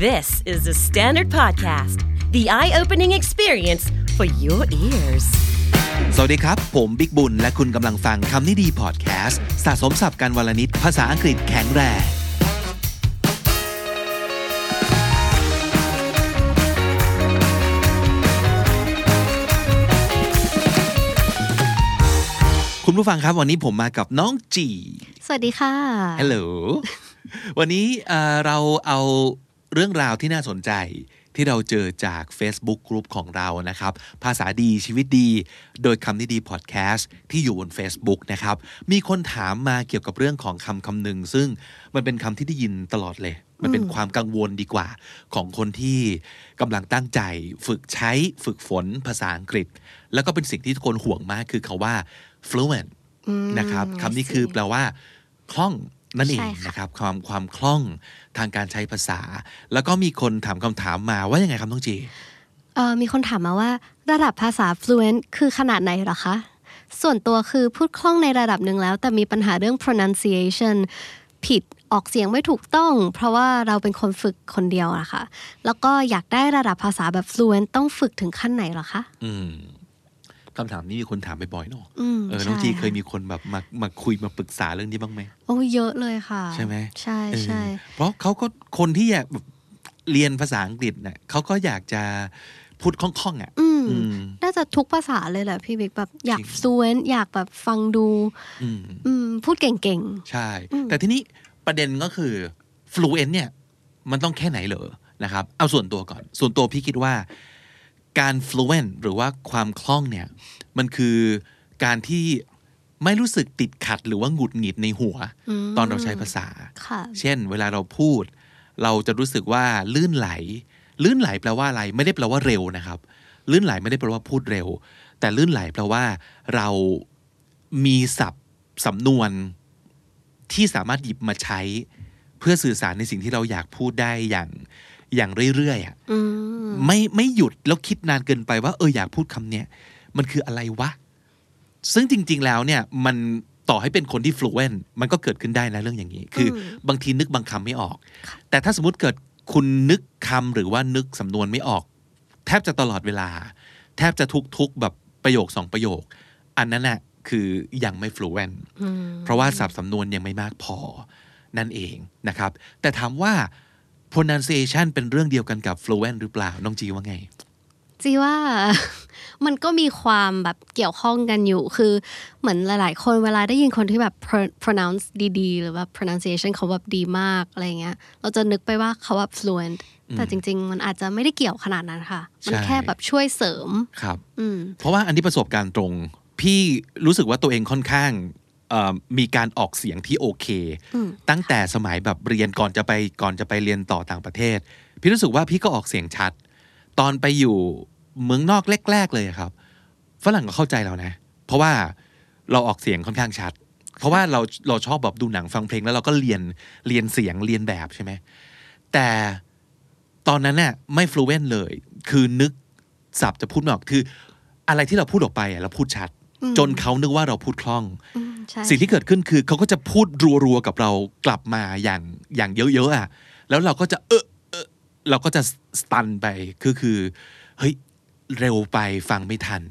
This is the Standard Podcast, the eye opening experience for your ears. สวัสดีครับ ผมบิ๊กบุญ และคุณกำลังฟังคำนี้ดีพอดแคสต์สะสมสับการวลนิดภาษาอังกฤษแข็งแรงคุณผู้ฟังครับวันนี้ผมมากับน้องจี สวัสดีค่ะฮัลโหลวันนี้เอ่อเราเอา เรื่องราวที่น่าสนใจที่เราเจอจาก Facebook กลุ่มของเรานะครับ ภาษาดีชีวิตดี โดยคำนี้ดีพอดแคสต์ที่อยู่บน Facebook นะครับ มีคนถามมาเกี่ยวกับเรื่องของคำคำหนึ่ง ซึ่งมันเป็นคำที่ได้ยินตลอดเลย มันเป็นความกังวลดีกว่า ของคนที่กำลังตั้งใจ ฝึกใช้ฝึกฝนภาษาอังกฤษ แล้วก็เป็นสิ่งที่ทุกคนห่วงมากคือคาว่า fluent นะครับคำนี้คือแปลว่าคล่อง นั่นเองใช่ค่ะนะครับความความคล่องทางการใช้ภาษา แล้วก็มีคนถามคำถามมาว่ายังไงครับน้องจีเอ่อมีคนถามมาว่าระดับภาษา fluent คือขนาดไหนเหรอคะ ส่วนตัวคือพูดคล่องในระดับหนึ่งแล้ว แต่มีปัญหาเรื่อง pronunciation ผิดออกเสียงไม่ถูกต้อง เพราะว่าเราเป็นคนฝึกคนเดียวอะค่ะ แล้วก็อยากได้ระดับภาษาแบบ fluent ต้องฝึกถึงขั้นไหนเหรอคะ อืม คำถามนี้มีคนถามบ่อยๆเนาะอืมเออน้องใช่จีค่ะเคยมีคนแบบมามาคุยมาปรึกษาเรื่องนี้บ้างไหมโอ้เยอะเลยค่ะ ใช่ไหมใช่เออใช่เพราะเขาก็คนที่อยากแบบเรียนภาษาอังกฤษเนี่ยเขาก็อยากจะพูดคล่องๆอะอืมอืมน่าจะทุกภาษาเลยแหละพี่บิ๊กแบบอยากจริง fluent อยากแบบฟังดูอืมอืมพูดเก่งใช่ แต่ทีนี้ประเด็นก็คือ fluent เนี่ย มันต้องแค่ไหนเหรอนะครับ เอาส่วนตัวก่อน ส่วนตัวพี่คิดว่า การ fluent หรือว่าความคล่องเนี่ยมันคือการที่ไม่รู้สึกติดขัดหรือว่าหงุดหงิดในหัว ตอนเราใช้ภาษาๆค่ะเช่น เวลาเราพูด เราจะรู้สึกว่าลื่นไหล ลื่นไหลแปลว่าอะไร ไม่ได้แปลว่าเร็วนะครับ ลื่นไหลไม่ได้แปลว่าพูดเร็ว แต่ลื่นไหลแปลว่า เรามีศัพท์สำนวนที่สามารถหยิบมาใช้ เพื่อสื่อสารในสิ่งที่เราอยากพูดได้อย่าง อย่างเรื่อยๆอะอืมไม่ไม่หยุดแล้วคิดนานเกินไปว่าเอออยากพูดคำเนี้ยมันคืออะไรวะ ซึ่งจริง ๆ แล้วเนี่ยมันต่อให้เป็นคนที่ fluent มันก็เกิดขึ้นได้นะเรื่องอย่างนี้ คืออบางทีนึกบางคำไม่ออก แต่ถ้าสมมติเกิดคุณนึกคำหรือว่านึกสำนวนไม่ออก แทบจะตลอดเวลา แทบจะทุกๆแบบประโยคสองประโยค อันนั้นน่ะคือยังไม่ fluent เพราะว่าศัพท์สำนวนยังไม่มากพอนั่นเองนะครับ แต่ถามว่า pronunciation เป็นเรื่องเดียวกันกับ fluent หรือเปล่า น้องจีว่าไง จีว่ามันก็มีความแบบเกี่ยวข้องกันอยู่ คือเหมือนหลาย ๆ คนเวลาได้ยินคนที่แบบ pro- pronounce ดีๆ หรือว่า pronunciation เขาแบบดีมากอะไรเงี้ย เราจะนึกไปว่าเขาแบบ fluent แต่จริง ๆ มันอาจจะไม่ได้เกี่ยวขนาดนั้นค่ะ มันใช่แค่แบบช่วยเสริม ครับอืมเพราะว่าอันนี้ประสบการณ์ตรง พี่รู้สึกว่าตัวเองค่อนข้างเอ่อ มีการออกเสียงที่โอเค ตั้งแต่สมัยแบบเรียนก่อนจะไปก่อนจะไปเรียนต่อต่างประเทศ พี่รู้สึกว่าพี่ก็ออกเสียงชัด ตอนไปอยู่เมืองนอกแรก ๆ เลยครับ ฝรั่งก็เข้าใจเรานะ เพราะว่าเราออกเสียงค่อนข้างชัด เพราะว่าเราเราชอบแบบดูหนังฟังเพลงแล้วเราก็เรียนเรียนเสียงเรียนแบบใช่ไหมแต่ตอนนั้นน่ะไม่ fluent เลย คือนึกศัพท์จะพูดไม่ออกคือ อะไรที่เราพูดออกไปอะเราพูดชัด จนเขานึกว่าเราพูดคล่องอืมใช่ สิ่งที่เกิดขึ้นคือเขาก็จะพูดรัวๆกับเรากลับมาอย่างอย่างเยอะๆอะแล้วเราก็จะเออเออเราก็จะสตันไปคือคือเฮ้ยเร็วไปฟังไม่ทัน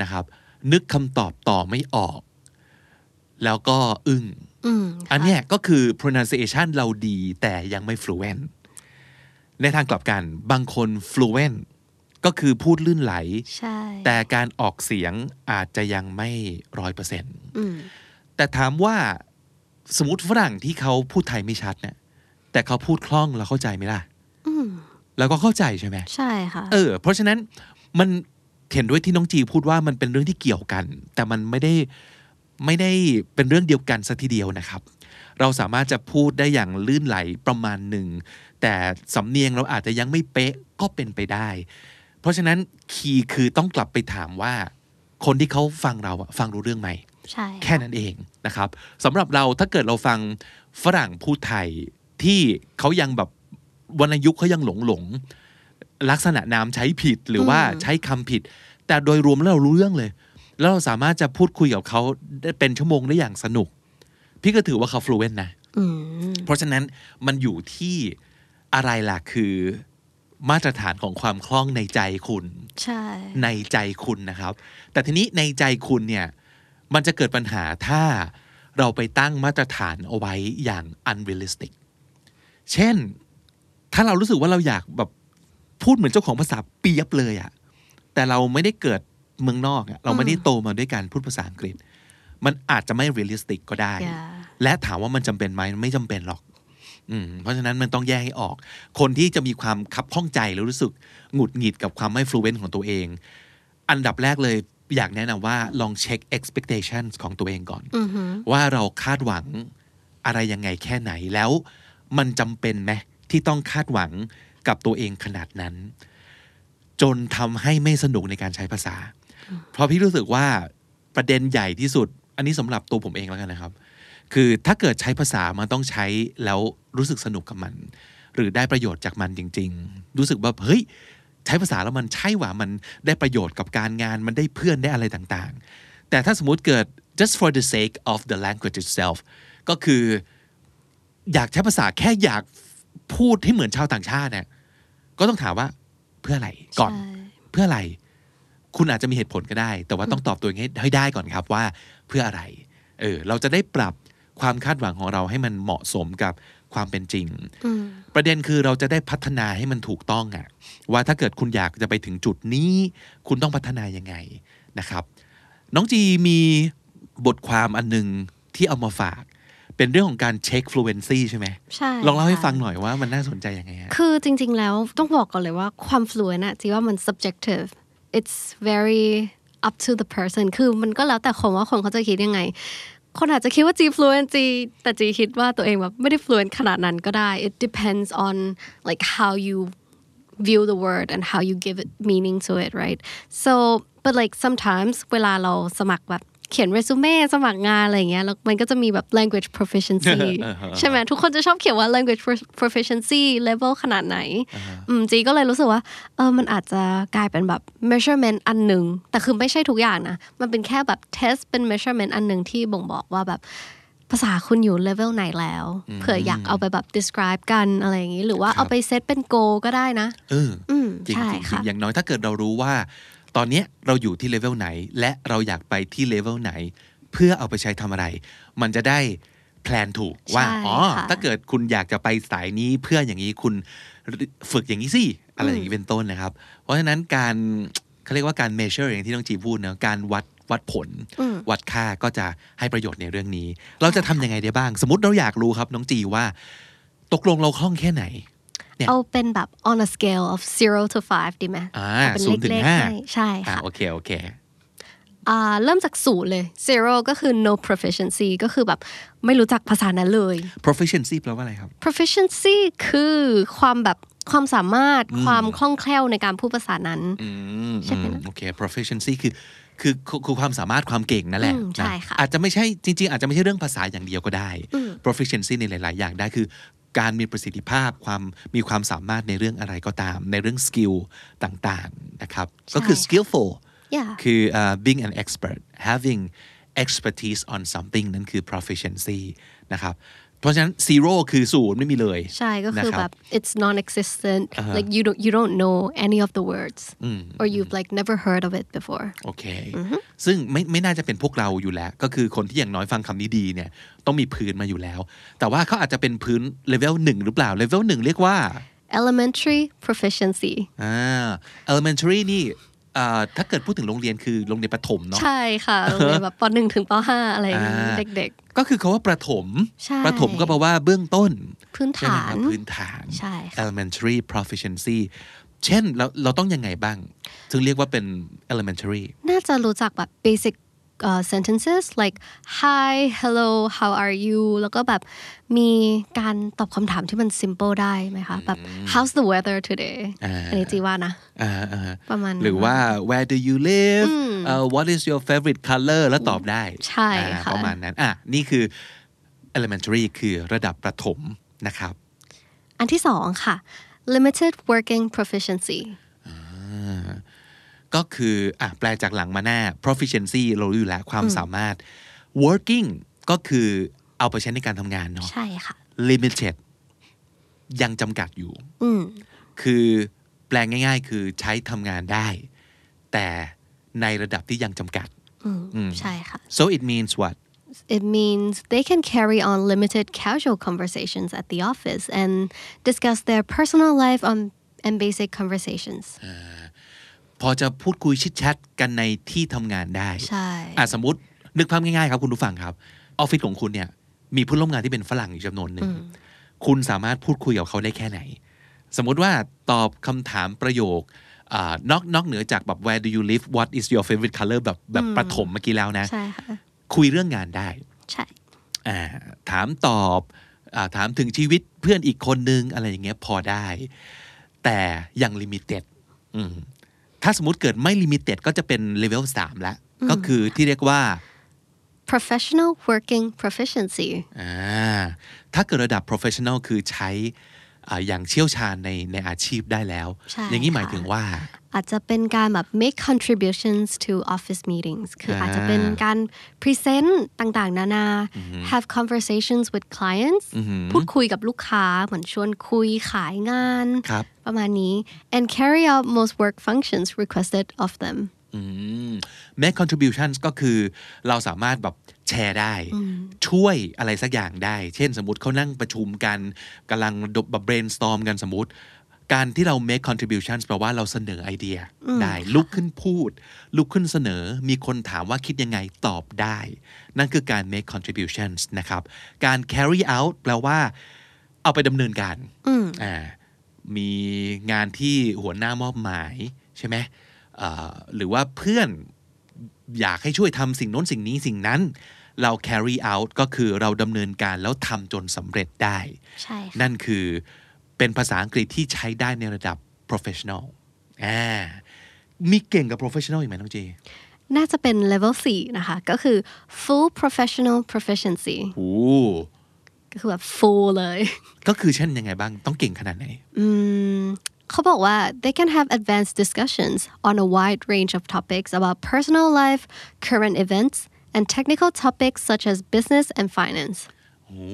นะครับ นึกคำตอบต่อไม่ออก แล้วก็อึ้งอืมอันเนี้ยก็คือ pronunciation เราดีแต่ยังไม่ fluent ในทางกลับกัน บางคน fluent ก็คือพูดลื่นไหลใช่แต่การออกเสียงอาจจะยังไม่ร้อยเปอร์เซ็นต์อืมแต่ถามว่าสมมติฝรั่งที่เขาพูดไทยไม่ชัดเนี่ย แต่เขาพูดคล่องเราเข้าใจไหมล่ะอืมเราก็เข้าใจใช่ไหมใช่ค่ะ เออ เพราะฉะนั้นมันเห็นด้วยที่น้องจีพูดว่ามันเป็นเรื่องที่เกี่ยวกัน แต่มันไม่ได้ไม่ได้เป็นเรื่องเดียวกันซะทีเดียวนะครับ เราสามารถจะพูดได้อย่างลื่นไหลประมาณหนึ่ง แต่สำเนียงเราอาจจะยังไม่เป๊ะก็เป็นไปได้ เพราะฉะนั้นคีย์คือต้องกลับไปถามว่า คนที่เขาฟังเราอะฟังรู้เรื่องไหมใช่แค่นั้นเองนะครับสำหรับเราถ้าเกิดเราฟังฝรั่งพูดไทยที่เขายังแบบวรรณยุกต์เขายังหลงหลงๆลักษณะนามใช้ผิดหรือว่าใช้คำผิด แต่โดยรวมแล้วเรารู้เรื่องเลย แล้วเราสามารถจะพูดคุยกับเขาได้เป็นชั่วโมงได้อย่างสนุก พี่ก็ถือว่าเขา fluent นะอืมเพราะฉะนั้นมันอยู่ที่อะไรล่ะคือ มาตรฐานของความคล่องในใจคุณใช่ในใจคุณนะครับ แต่ทีนี้ในใจคุณเนี่ยมันจะเกิดปัญหาถ้าเราไปตั้งมาตรฐานเอาไว้อย่าง unrealistic เช่น ถ้าเรารู้สึกว่าเราอยากแบบพูดเหมือนเจ้าของภาษาเปียบเลยอะแต่เราไม่ได้เกิดเมืองนอกอะเราไม่ได้โตมาด้วยการพูดภาษาอังกฤษ มันอาจจะไม่ realistic ก็ได้ Yeah และถามว่ามันจำเป็นไหมไม่จำเป็นหรอกอืม เพราะฉะนั้นมันต้องแยกให้ออก คนที่จะมีความคับข้องใจหรือรู้สึกหงุดหงิดกับความไม่ fluent ของตัวเอง อันดับแรกเลยอยากแนะนำว่าลองเช็ค expectations ของตัวเองก่อนอือหือว่าเราคาดหวังอะไรยังไงแค่ไหนแล้ว มันจำเป็นไหมที่ต้องคาดหวังกับตัวเองขนาดนั้น จนทำให้ไม่สนุกในการใช้ภาษา เพราะพี่รู้สึกว่าประเด็นใหญ่ที่สุด อันนี้สำหรับตัวผมเองแล้วกันนะครับ คือถ้าเกิดใช้ภาษามันต้องใช้แล้วรู้สึกสนุกกับมัน หรือได้ประโยชน์จากมันจริง ๆ รู้สึกว่าเฮ้ยใช้ภาษาแล้วมันใช่ว่ามันได้ประโยชน์กับการงานมันได้เพื่อนได้อะไรต่างๆ แต่ถ้าสมมุติเกิด just for the sake of the language itself ก็คือ อยากใช้ภาษาแค่อยากพูดให้เหมือนชาวต่างชาติเนี่ยก็ต้องถามว่าเพื่ออะไรก่อนใช่เพื่ออะไร คุณอาจจะมีเหตุผลก็ได้ แต่ว่าต้องตอบตัวเองให้ให้ได้ก่อนครับว่าเพื่ออะไรเออเราจะได้ปรับ ความคาดหวังของเราให้มันเหมาะสมกับความเป็นจริงอืมประเด็นคือเราจะได้พัฒนาให้มันถูกต้องอะว่าถ้าเกิดคุณอยากจะไปถึงจุดนี้ คุณต้องพัฒนายังไงนะครับ น้องจีมีบทความอันหนึงที่เอามาฝาก เป็นเรื่องของการเช็ค fluency ใช่ไหมใช่ลองเล่าให้ค่ะฟังหน่อยว่ามันน่าสนใจยังไงฮะคือจริง ๆ แล้วต้องบอกก่อนเลยว่าความ fluent อะจีว่ามัน subjective it's very up to the person คือมันก็แล้วแต่คนว่าคนเขาจะคิดยังไง คนอาจจะคิดว่าจี fluent จีแต่จีคิดว่าตัวเองแบบไม่ได้ fluent ขนาดนั้นก็ได้ it depends on like how you view the word and how you give it meaning to it right so but like sometimes เวลาเราสมัครแบบ เขียนเรซูเม่สมัครงานอะไรอย่างเงี้ยแล้วมันก็จะมีแบบ language proficiency ใช่ไหมทุกคนจะชอบเขียนว่า language proficiency level ขนาดไหนอืมจีก็เลยรู้สึกว่าเออมันอาจจะกลายเป็นแบบ measurement อันหนึ่งแต่คือไม่ใช่ทุกอย่างนะ มันเป็นแค่แบบ test เป็น measurement อันหนึ่งที่บ่งบอกว่าแบบภาษาคุณอยู่ level ไหนแล้วเผื่ออยากเอาไปแบบ describe กันอะไรอย่างนี้ หรือว่าครับเอาไปเซตเป็น goal ก็ได้นะ เอออมจริงใช่จริงค่ะอย่างน้อยถ้าเกิดเรารู้ว่า ตอนเนี้ยเราอยู่ที่เลเวลไหน และเราอยากไปที่เลเวลไหน เพื่อเอาไปใช้ทำอะไร มันจะได้แพลนถูกว่าใช่อ๋อค่ะถ้าเกิดคุณอยากจะไปสายนี้เพื่ออย่างนี้คุณฝึกอย่างนี้สิอะไรอย่างนี้เป็นต้นนะครับ เพราะฉะนั้นการเขาเรียกว่าการ measure อย่างที่น้องจีพูดเนะการวัดวัดผล วัดค่าก็จะให้ประโยชน์ในเรื่องนี้ เราจะทำยังไงได้บ้าง สมมติเราอยากรู้ครับน้องจีว่า ตกลงเราคล่องแค่ไหน เนี่ยเอาเป็นแบบ on a scale of zero to five ดีไหมอ่าเอาเป็นศูนย์ถึงเลขห้าๆให้ใช่อ่าค่ะโอเคโอเคอ่าเริ่มจากศูนย์เลย zero ก็คือ no proficiency ก็คือแบบไม่รู้จักภาษานั้นเลย proficiency แปลว่าอะไรครับ proficiency คือความแบบความสามารถความคล่องแคล่วในการพูดภาษานั้นอืมใช่ไหมอืมโอเค proficiency คือคือคือคือความสามารถความเก่งนั่นแหละอืมใช่นะค่ะอาจจะไม่ใช่จริง ๆ อาจจะไม่ใช่เรื่องภาษาอย่างเดียวก็ได้ proficiency ในหลาย ๆ อย่างได้คือ การมีประสิทธิภาพความมีความสามารถในเรื่องอะไรก็ตาม ในเรื่อง skill ต่างๆนะครับก็คือใช่ค่ะ skillful yeah คืออ่า being an expert having expertise on something นั่นคือ proficiency นะครับ เพราะฉะนั้น zero คือศูนย์ไม่มีเลยใช่ก็คือนะรับแบบ it's non-existent like you don't you don't know any of the words or you've like never heard of it before โอเคซึ่งไม่ไม่น่าจะเป็นพวกเราอยู่แล้ว ก็คือคนที่อย่างน้อยฟังคำนี้ดีเนี่ยต้องมีพื้นมาอยู่แล้ว แต่ว่าเขาอาจจะเป็นพื้นเลเวลหนึ่งหรือเปล่าเลเวลหนึ่งเรียกว่า elementary proficiency อ่า elementary นี่อ่า ถ้าเกิดพูดถึงโรงเรียนคือโรงเรียนประถมเนาะใช่ค่ะโรงเรียนแบบปหนึ่งถึงปห้าอะไรอย่างนี้อ่าเด็กก็คือคำว่าประถมใช่ประถมก็แปลว่าเบื้องต้น พื้นฐานใช่ไหมครับพื้นฐานใช่ค่ะ elementary proficiency เช่นเราเราต้องยังไงบ้าง ถึงเรียกว่าเป็น elementary ๆน่าจะรู้จักแบบ basic uh, sentences like hi hello how are you แล้วก็แบบมีการตอบคำถามที่มัน simple ได้ไหมคะแบบ how's the weather today อ่าอันนี้จีว่านะอ่าอ่าประมาณนั้นหรือว่า where do you live เอ่อ what is your favorite color แล้วตอบได้ใช่อ่าค่ะประมาณนั้นอะนี่คือ elementary คือระดับประถมนะครับ อันที่สองค่ะ limited working proficiency ก็คืออะแปลจากหลังมาหน้า proficiency เรารู้อยู่แล้วความสามารถ working ก็คือเอาไปใช้ในการทำงานเนาะใช่ค่ะ limited ยังจำกัดอยู่อืมคือแปลงง่าย ๆ คือใช้ทำงานได้ แต่ในระดับที่ยังจำกัดอืมใช่ค่ะ so it means what It means they can carry on limited casual conversations at the office and discuss their personal life on and basic conversations. พอจะพูดคุยชิดแชทกันในที่ทำงานได้ใช่อะสมมตินึกภาพง่ายๆครับคุณผู้ฟังครับออฟฟิศของคุณเนี่ยมีผู้ร่วมงานที่เป็นฝรั่งอยู่จำนวนหนึ่งคุณสามารถพูดคุยกับเขาได้แค่ไหน สมมุติว่าตอบคำถามประโยคอานอกนอกเหนือจากแบบ where do you live what is your favorite color แบบแบบประถมเมื่อกี้แล้วนะใช่ค่ะคุยเรื่องงานได้ใช่อ่าถามตอบอาถามถึงชีวิตเพื่อนอีกคนนึงอะไรอย่างเงี้ยพอได้ แต่ยัง limited ถ้าสมมติเกิดไม่ limited ก็จะเป็น level 3แล้ว ก็คือที่เรียกว่า professional working proficiency อ่าถ้าเกิดระดับ professional คือใช้อ่าอย่างเชี่ยวชาญในในอาชีพได้แล้วใช่อย่างนี้หมายค่ะถึงว่า อาจจะเป็นการแบบ make contributions to office meetings คืออาจจะเป็นการ present ต่างๆ นานา have conversations with clients พูดคุยกับลูกค้า เหมือนชวนคุยขายงานครับประมาณนี้ and carry out most work functions requested of them อืม make contributions ก็คือเราสามารถแบบแชร์ได้ ช่วยอะไรสักอย่างได้ เช่นสมมติเขานั่งประชุมกันกำลังแบบ brainstorm กันสมมติ การที่เรา make contributions แปลว่าเราเสนอไอเดียได้ลุกขึ้นพูด ลุกขึ้นเสนอมีคนถามว่าคิดยังไงตอบได้ นั่นคือการ make contributions นะครับการ carry out แปลว่า เอาไปดำเนินการอ่ามีงานที่หัวหน้ามอบหมายใช่ไหมเอ่อหรือว่าเพื่อนอยากให้ช่วยทำสิ่งโน้นสิ่งนี้สิ่งนั้น เรา carry out ก็คือเราดำเนินการแล้วทำจนสำเร็จได้ใช่ค่ะนั่นคือ เป็นภาษาอังกฤษที่ใช้ได้ในระดับ professional อ่ามีเก่งกับ professional อีกไหมน้องเจ น่าจะเป็น level 4 นะคะ ก็คือ full professional proficiency โอ้ก็คือแบบ full เลย ก็คือเช่นยังไงบ้าง ต้องเก่งขนาดไหนเขาบอกว่า they can have advanced discussions on a wide range of topics about personal life, current events, and technical topics such as business and finance. โอ้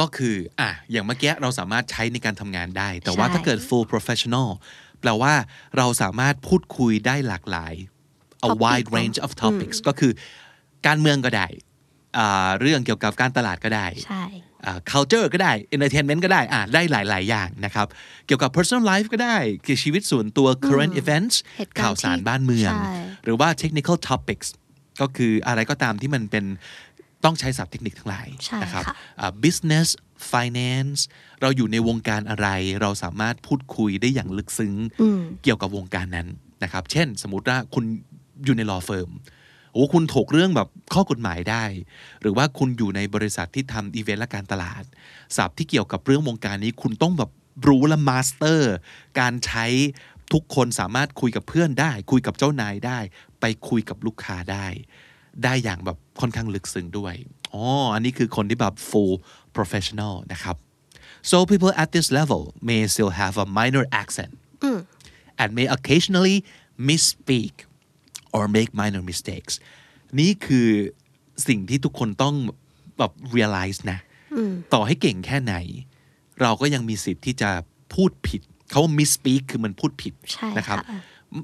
ก็คืออะอย่างเมื่อกี้เราสามารถใช้ในการทำงานได้ แต่ว่าใช่ถ้าเกิด full professional แปลว่าเราสามารถพูดคุยได้หลากหลาย a Topic wide range of topics ก็คือการเมืองก็ได้อ่าเรื่องเกี่ยวกับการตลาดก็ได้ใช่อ่า culture ก็ได้ entertainment ก็ได้อ่าได้หลาย ๆ อย่างนะครับ เกี่ยวกับ personal life ก็ได้เกี่ยวกับชีวิตส่วนตัว current events เหตุการณ์ข่าวสารที่บ้านเมืองใช่หรือว่า technical topics ก็คืออะไรก็ตามที่มันเป็น ต้องใช้ศัพท์เทคนิคทั้งหลายใช่นะครับค่ะอ่า business finance เราอยู่ในวงการอะไร เราสามารถพูดคุยได้อย่างลึกซึ้งเกี่ยวกับวงการนั้นนะครับ เช่น สมมติว่าคุณอยู่ใน law firm โอ้คุณถกเรื่องแบบข้อกฎหมายได้ หรือว่าคุณอยู่ในบริษัทที่ทำอีเวนต์และการตลาดศัพท์ที่เกี่ยวกับเรื่องวงการนี้คุณต้องแบบรู้และ master การใช้ทุกคนสามารถคุยกับเพื่อนได้ คุยกับเจ้านายได้ ไปคุยกับลูกค้าได้ ได้อย่างแบบค่อนข้างลึกซึ้งด้วยอ๋ออันนี้คือคนที่แบบ full professional นะครับ so people at this level may still have a minor accent and may occasionally misspeak or make minor mistakes นี่คือสิ่งที่ทุกคนต้องแบบ realize นะ ต่อให้เก่งแค่ไหน เราก็ยังมีสิทธิ์ที่จะพูดผิด เขาว่า misspeak คือมันพูดผิดใช่นะครับค่ะ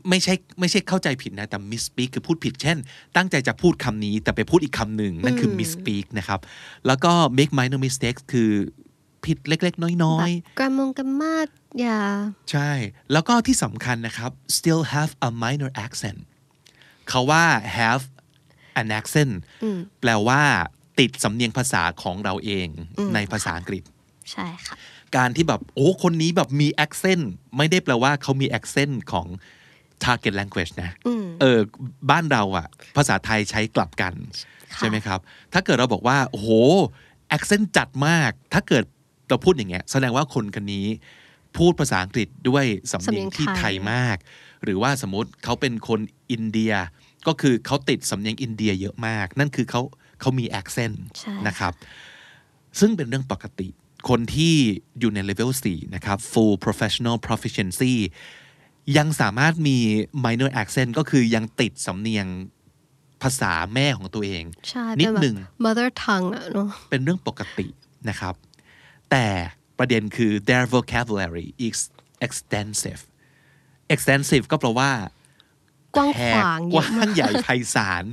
ไม่ใช่ไม่ใช่เข้าใจผิดนะ แต่ misspeak คือพูดผิด เช่น ตั้งใจจะพูดคำนี้ แต่ไปพูดอีกคำหนึ่งนั่นคือ misspeak นะครับ แล้วก็ make minor mistakes คือผิดเล็ก ๆ น้อยกรามงกรมาดอย่าๆใช่ แล้วก็ที่สำคัญนะครับ still have a minor accent เขาว่า have an accent แปลว่าติดสำเนียงภาษาของเราเองในภาษาอังกฤษ ใช่ค่ะ การที่แบบ โอ้ คนนี้แบบมี accent ไม่ได้แปลว่าเขามี accent ของ target language นะเออบ้านเราอะภาษาไทยใช้กลับกันค่ะใช่ไหมครับ ถ้าเกิดเราบอกว่า โอ้โห accent จัดมาก ถ้าเกิดเราพูดอย่างเงี้ย แสดงว่าคนคนนี้ พูดภาษาอังกฤษด้วยสำเนียงที่สำเนียงไทยไทยมาก หรือว่าสมมติเขาเป็นคนอินเดีย ก็คือเขาติดสำเนียงอินเดียเยอะมาก นั่นคือเขาเขามี accent ใช่นะครับ ซึ่งเป็นเรื่องปกติ คนที่อยู่ในเลเวล4นะครับ full professional proficiency ยังสามารถมี minor accent ก็คือยังติดสำเนียงภาษาแม่ของตัวเองใช่นิเป็ดนแบบหนึ่ง mother tongue อะเนาะเป็นเรื่องปกตินะครับ แต่ปประเด็นคือ their vocabulary is extensive extensive ก็แปลว่า กว้างแหขกวางกเยอะว้างมากใหญ่ไพศาล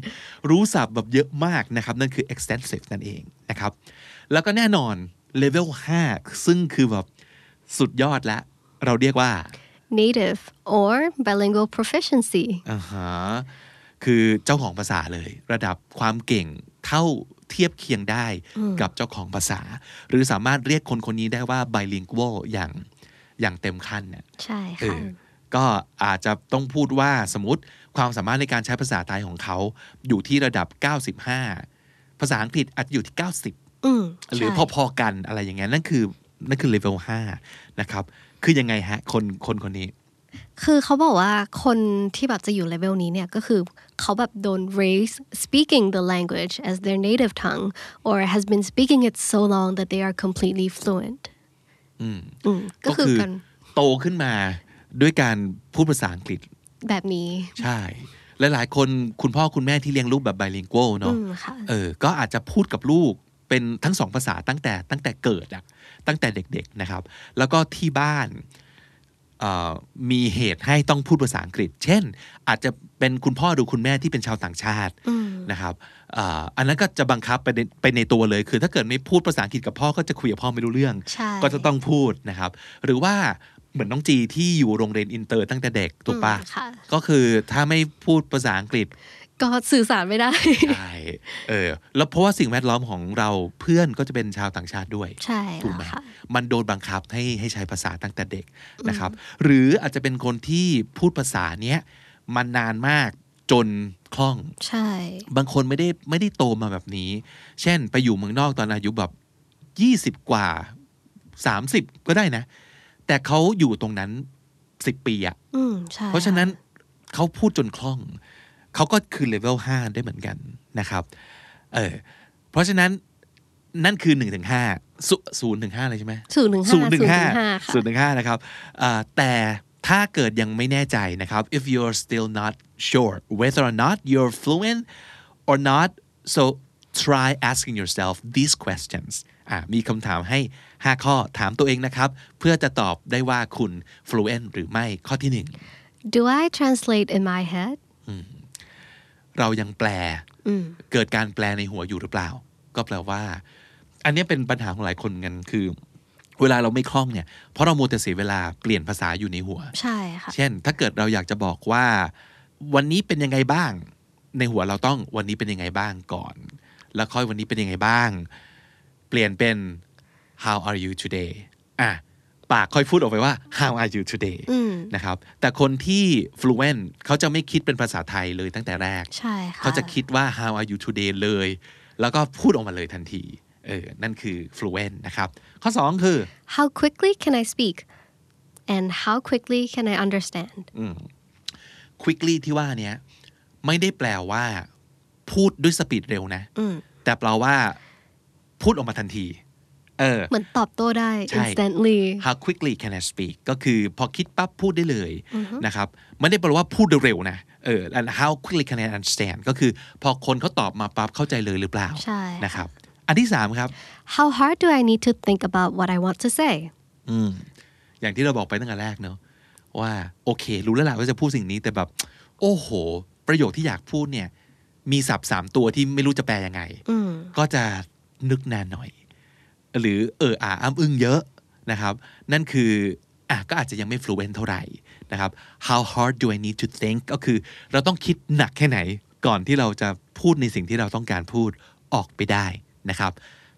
รู้ศัพท์แบบเยอะมากนะครับ นั่นคือ extensive นั่นเองนะครับ แล้วก็แน่นอน level 5 ซึ่งคือแบบสุดยอดละเราเรียกว่า native or bilingual proficiency อ่าฮะคือเจ้าของภาษาเลย ระดับความเก่งเท่าเทียบเคียงได้กับเจ้าของภาษา หรือสามารถเรียกคนคนนี้ได้ว่า bilingual อย่างอย่างเต็มขั้นเนี่ยใช่เอค่ะอก็อาจจะต้องพูดว่าสมมติความสามารถในการใช้ภาษาไทยของเขา อยู่ที่ระดับ 95 ภาษาอังกฤษอาจจะอยู่ที่ 90อืมหรือใช่พอๆกันอะไรอย่างเงี้ยนั่นคือนั่นคือ level 5นะครับ คือยังไงฮะ คนคนคนนี้ คือเขาบอกว่าคนที่แบบจะอยู่เลเวลนี้เนี่ยก็คือเขาแบบโดน raise speaking the language as their native tongue or has been speaking it so long that they are completely fluent อืมก็คือกันโตขึ้นมาด้วยการพูดภาษาอังกฤษแบบนี้ ใช่และหลายคนคุณพ่อคุณแม่ที่เลี้ยงลูกแบบ bilingual เนาะอืมค่ะเออ ก็อาจจะพูดกับลูก เป็นทั้งสองภาษาตั้งแต่ตั้งแต่เกิดอะตั้งแต่เด็กๆนะครับ แล้วก็ที่บ้านเอ่อมีเหตุให้ต้องพูดภาษาอังกฤษ เช่น อาจจะเป็นคุณพ่อหรือคุณแม่ที่เป็นชาวต่างชาตินะครับอ่าอันนั้นก็จะบังคับไปในไปในตัวเลย คือถ้าเกิดไม่พูดภาษาอังกฤษกับพ่อก็จะคุยกับพ่อไม่รู้เรื่องใช่ก็จะต้องพูดนะครับ หรือว่าเหมือนน้องจีที่อยู่โรงเรียนอินเตอร์ตั้งแต่เด็กถูกปะอืมค่ะก็คือถ้าไม่พูดภาษาอังกฤษ ก็สื่อสารไม่ได้ ใช่ เออ แล้วเพราะว่าสิ่งแวดล้อมของเราเพื่อนก็จะเป็นชาวต่างชาติด้วย ใช่ถูกไหมแล้วค่ะมันโดนบังคับให้ให้ใช้ภาษาตั้งแต่เด็กนะครับ หรืออาจจะเป็นคนที่พูดภาษาเนี้ยมานานมากจนคล่อง ใช่ บางคนไม่ได้ไม่ได้โตมาแบบนี้ เช่นไปอยู่เมืองนอกตอนอายุแบบยี่สิบกว่าสามสิบก็ได้นะ แต่เขาอยู่ตรงนั้นสิบปีอะอืมใช่เพราะฉะนั้นเขาพูดจนคล่อง เขาก็คือเลเวลห้าได้เหมือนกันนะครับเออเพราะฉะนั้นนั่นคือหนึ่งถึงห้าศูนย์ถึงห้าเลยใช่ไหมศูนย์หนึ่งห้าศูนย์ถึงห้าค่ะศูนย์ถึงห้านะครับอ่าแต่ถ้าเกิดยังไม่แน่ใจนะครับ if you're still not sure whether or not you're fluent or not so try asking yourself these questions อ่ามีคำถามให้ 5 ข้อถามตัวเองนะครับ เพื่อจะตอบได้ว่าคุณ fluent หรือไม่ข้อที่ Do I translate in my head 1 เรายังแปลเกิดการแปลในหัวอยู่หรือเปล่า ก็แปลว่า อันนี้เป็นปัญหาของหลายคนกันคือ เวลาเราไม่คล่องเนี่ยเพราะเราโมวแต่เสียเวลาเปลี่ยนภาษาอยู่ในหัว ใช่ค่ะเช่น ถ้าเกิดเราอยากจะบอกว่า วันนี้เป็นยังไงบ้าง ในหัวเราต้องวันนี้เป็นยังไงบ้างก่อน แล้วค่อยวันนี้เป็นยังไงบ้าง เปลี่ยนเป็น how are you today อะ ปากค่อยพูดออกไปว่า how are you today นะครับ แต่คนที่ fluent เขาจะไม่คิดเป็นภาษาไทยเลยตั้งแต่แรก ใช่ค่ะเขาจะคิดว่า how are you today เลย แล้วก็พูดออกมาเลยทันที เออ นั่นคือ fluent นะครับ ข้อ 2 คือ How quickly can I speak and how quickly can I understand quickly ที่ว่าเนี้ยไม่ได้แปลว่า พูดด้วยสปีดเร็วนะ แต่แปลว่า พูดออกมาทันที เออเหมือนตอบโต้ได้ใช่ instantly how quickly can I speak ก็คือพอคิดปั๊บพูดได้เลยนะครับไม่ได้แปลว่าพูดเร็วๆนะเออ and how quickly can I understand ก็คือพอคนเขาตอบมาปั๊บเข้าใจเลยหรือเปล่าใช่นะครับอันที่สามครับ How hard do I need to think about what I want to say อืมอย่างที่เราบอกไปตั้งแต่แรกเนอะว่าโอเค รู้แล้วแหละว่าจะพูดสิ่งนี้แต่แบบ โอ้โห ประโยคที่อยากพูดเนี่ย มีศัพท์สามตัวที่ไม่รู้จะแปลยังไงก็จะนึกนานหน่อย หรือเอออ่าอ้ำอึ้งเยอะนะครับ นั่นคืออะก็อาจจะยังไม่ fluent เท่าไหร่นะครับ how hard do I need to think ก็คือเราต้องคิดหนักแค่ไหนก่อนที่เราจะพูดในสิ่งที่เราต้องการพูดออกไปได้นะครับ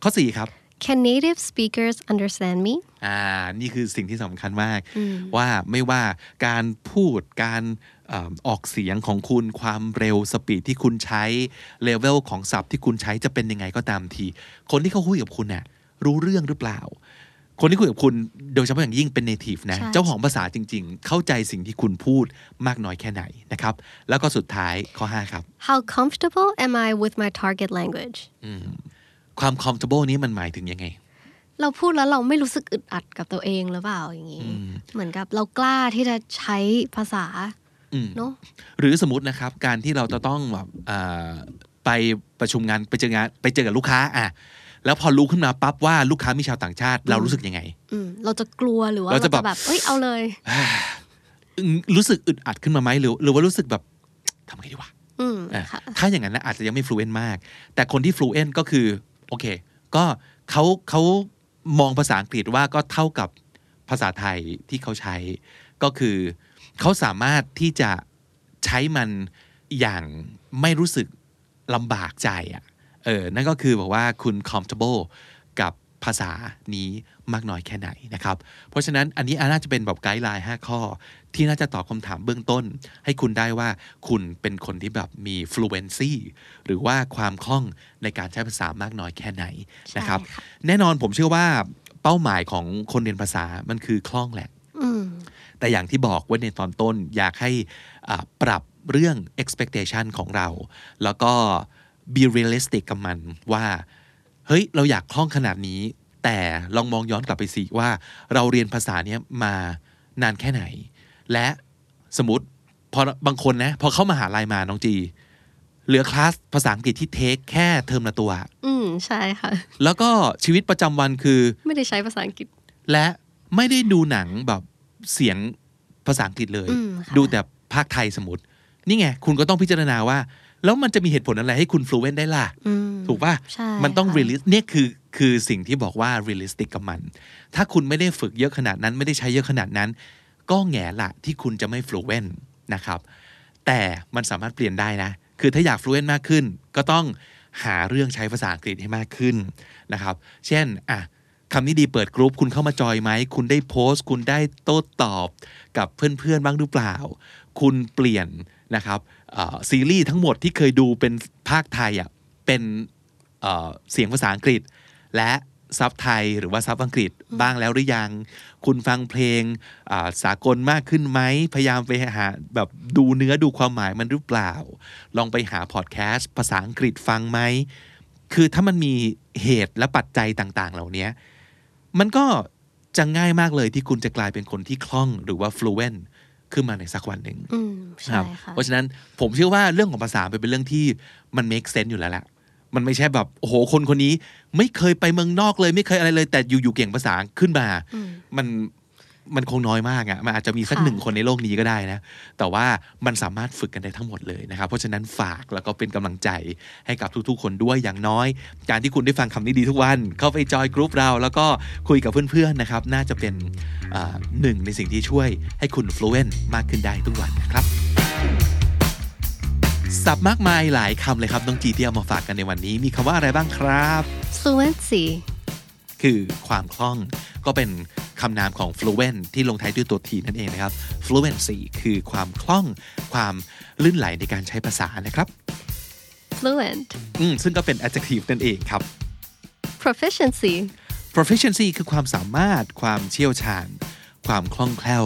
ข้อ 4 ครับ Can native speakers understand me อ่า นี่คือสิ่งที่สำคัญมาก ว่าไม่ว่าการพูด การเออออกเสียงของคุณ ความเร็วสปีดที่คุณใช้ เลเวลของศัพท์ที่คุณใช้จะเป็นยังไงก็ตามที คนที่เขาคุยกับคุณน่ะ รู้เรื่องหรือเปล่า คนที่คุยกับคุณโดยเฉพาะอย่างยิ่งเป็น native นะใช่เจ้าของภาษาจริง ๆ เข้าใจสิ่งที่คุณพูดมากน้อยแค่ไหนนะครับ แล้วก็สุดท้ายข้อ 5 ครับ How comfortable am I with my target language ความ comfortable นี้มันหมายถึงยังไงเราพูดแล้วเราไม่รู้สึกอึดอัดกับตัวเองหรือเปล่าอย่างนี้ เหมือนกับเรากล้าที่จะใช้ภาษาเนอะหรือสมมตินะครับการที่เราจะต้องแบบอ่าไปประชุมงานไปเจองานไปเจอกับลูกค้าอะ แล้วพอรู้ขึ้นมาปั๊บว่าลูกค้ามีชาวต่างชาติ เรารู้สึกยังไงอืมเราจะกลัวหรือว่าเราเราจะจะแบบแบบเอ้ยเอาเลยอึ้งรู้สึกอึดอัดขึ้นมาไหมหรือหรือว่ารู้สึกแบบทำไงดีวะอืมอะค่ะถ้าอย่างนั้นนะอาจจะยังไม่ fluent มาก แต่คนที่ fluent ก็คือโอเค ก็เขาเขามองภาษาอังกฤษว่าก็เท่ากับภาษาไทยที่เขาใช้ ก็คือเขาสามารถที่จะใช้มันอย่างไม่รู้สึกลำบากใจอะ เออนั่นก็คือบอกว่าคุณ comfortable กับภาษานี้มากน้อยแค่ไหนนะครับ เพราะฉะนั้นอันนี้อาน่าจะเป็นแบบไกด์ไลน์5ข้อ ที่น่าจะตอบคำถามเบื้องต้น ให้คุณได้ว่าคุณเป็นคนที่แบบมี fluency หรือว่าความคล่องในการใช้ภาษามากน้อยแค่ไหนนะครับใช่ค่ะแน่นอนผมเชื่อว่าเป้าหมายของคนเรียนภาษามันคือคล่องแหละอืมแต่อย่างที่บอกไว้ในตอนต้นอยากให้อ่าปรับเรื่อง expectation ของเรา แล้วก็ be realistic กับมันว่า เฮ้ย เราอยากคล่องขนาดนี้ แต่ลองมองย้อนกลับไปสิว่า เราเรียนภาษาเนี้ยมานานแค่ไหน และสมมติพอบางคนนะพอเข้ามาหาลัยมาน้องจี เหลือคลาสภาษาอังกฤษที่เทคแค่เทอมละตัว อืมใช่ค่ะ แล้วก็ชีวิตประจำวันคือ ไม่ได้ใช้ภาษาอังกฤษ และไม่ได้ดูหนังแบบเสียงภาษาอังกฤษเลยอืมค่ะดูแต่ภาคไทยสมมติ นี่ไง คุณก็ต้องพิจารณาว่า แล้วมันจะมีเหตุผลอะไรให้คุณ fluent ได้ล่ะอืมถูกป่ะใช่มันต้องค่ะ realist เนี่ยคือคือสิ่งที่บอกว่า realistic กับมัน ถ้าคุณไม่ได้ฝึกเยอะขนาดนั้น ไม่ได้ใช้เยอะขนาดนั้น ก็แง่ละที่คุณจะไม่ fluent นะครับ แต่มันสามารถเปลี่ยนได้นะ คือถ้าอยาก fluent มากขึ้น ก็ต้องหาเรื่องใช้ภาษาอังกฤษให้มากขึ้นนะครับ เช่นอะคำนี้ดีเปิดกรุ๊ปคุณเข้ามาจอยไหม คุณได้โพสต์ คุณได้โต้ตอบกับเพื่อนๆบ้างหรือเปล่า คุณเปลี่ยนนะครับเอ่อ ซีรีส์ทั้งหมดที่เคยดูเป็นภาคไทยอะเป็นเอ่อเสียงภาษาอังกฤษ และซับไทยหรือว่าซับอังกฤษบ้างแล้วหรือยัง คุณฟังเพลงอ่าสากลมากขึ้นไหม พยายามไปหาแบบดูเนื้อดูความหมายมันหรือเปล่า ลองไปหาพอดแคสต์ภาษาอังกฤษฟังไหม คือถ้ามันมีเหตุและปัจจัยต่างๆ เหล่านี้มันก็จะง่ายมากเลยที่คุณจะกลายเป็นคนที่คล่องหรือว่า fluent ขึ้นมาในสักวันหนึ่งอืมคใช่รับค่ะเพราะฉะนั้นผมเชื่อว่าเรื่องของภาษาเป็นเรื่องที่มัน make sense อยู่แล้วแหละมันไม่ใช่แบบโอ้โหคนคนนี้ ไม่เคยไปเมืองนอกเลย ไม่เคยอะไรเลย แต่อยู่ๆเก่งภาษาขึ้นมาอืมมัน มันคงน้อยมากอะ่ะมันอาจจะมีสักค่ะหนึ่งคนในโลกนี้ก็ได้นะ แต่ว่ามันสามารถฝึกกันได้ทั้งหมดเลยนะครับ เพราะฉะนั้นฝากแล้วก็เป็นกำลังใจให้กับทุกๆ คนด้วยอย่างน้อย การที่คุณได้ฟังคำนี้ดีทุกวัน เข้าไปจอยกรุ๊ปเรา แล้วก็คุยกับเพื่อนๆนะครับ น่าจะเป็นอ่าหนึ่งในสิ่งที่ช่วยให้คุณ fluent มากขึ้นได้ทุกวันนะครับสับมากมายหลายคำเลยครับน้องจีที่เอามาฝากกันในวันนี้ มีคำว่าอะไรบ้างครับ fluency คือความคล่อง ก็เป็นคำนามของ fluent ที่ลงท้ายด้วยตัว t นั่นเองนะครับ fluency คือความคล่อง ความลื่นไหลในการใช้ภาษานะครับ fluent อืมซึ่งก็เป็น adjective นั่นเองครับ proficiency proficiency คือความสามารถ ความเชี่ยวชาญ ความคล่องแคล่ว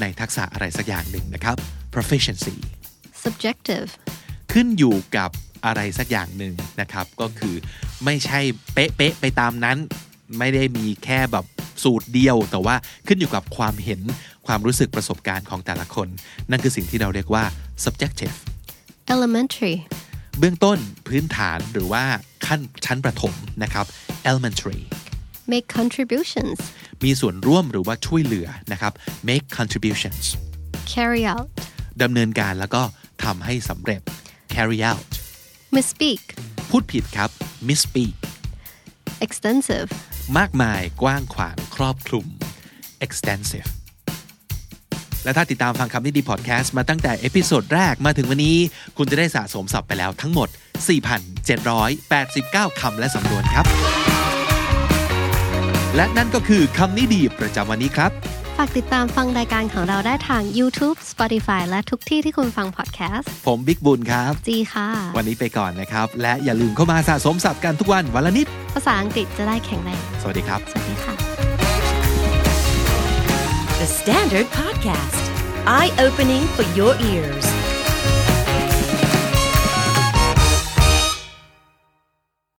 ในทักษะอะไรสักอย่างหนึ่งนะครับ proficiency subjective ขึ้นอยู่กับอะไรสักอย่างหนึ่งนะครับ ก็คือไม่ใช่เป๊ะๆไปตามนั้น ไม่ได้มีแค่แบบสูตรเดียว แต่ว่าขึ้นอยู่กับความเห็นความรู้สึกประสบการณ์ของแต่ละคน นั่นคือสิ่งที่เราเรียกว่า subjective elementary เบื้องต้นพื้นฐานหรือว่าขั้นชั้นประถมนะครับ elementary make contributions มีส่วนร่วมหรือว่าช่วยเหลือนะครับ make contributions carry out ดำเนินการแล้วก็ทำให้สำเร็จ carry out misspeak พูดผิดครับ misspeak extensive มากมายกว้างขวางครอบคลุม extensive และถ้าติดตามฟังคำนี้ดีพอดแคสต์มาตั้งแต่ episode แรกมาถึงวันนี้ คุณจะได้สะสมศัพท์ไปแล้วทั้งหมด 4,789 คำและสำนวนครับ และนั่นก็คือคำนี้ดีประจำวันนี้ครับ ฝากติดตามฟังรายการของเราได้ทาง YouTube Spotify และทุกที่ที่คุณฟัง podcast ผมบิ๊กบุญครับ จีค่ะ วันนี้ไปก่อนนะครับ และอย่าลืมเข้ามาสะสมศัพท์กันทุกวันวันละนิด ภาษาอังกฤษจะได้แข็งแรง สวัสดีครับ สวัสดีค่ะ The Standard Podcast, eye opening for your ears.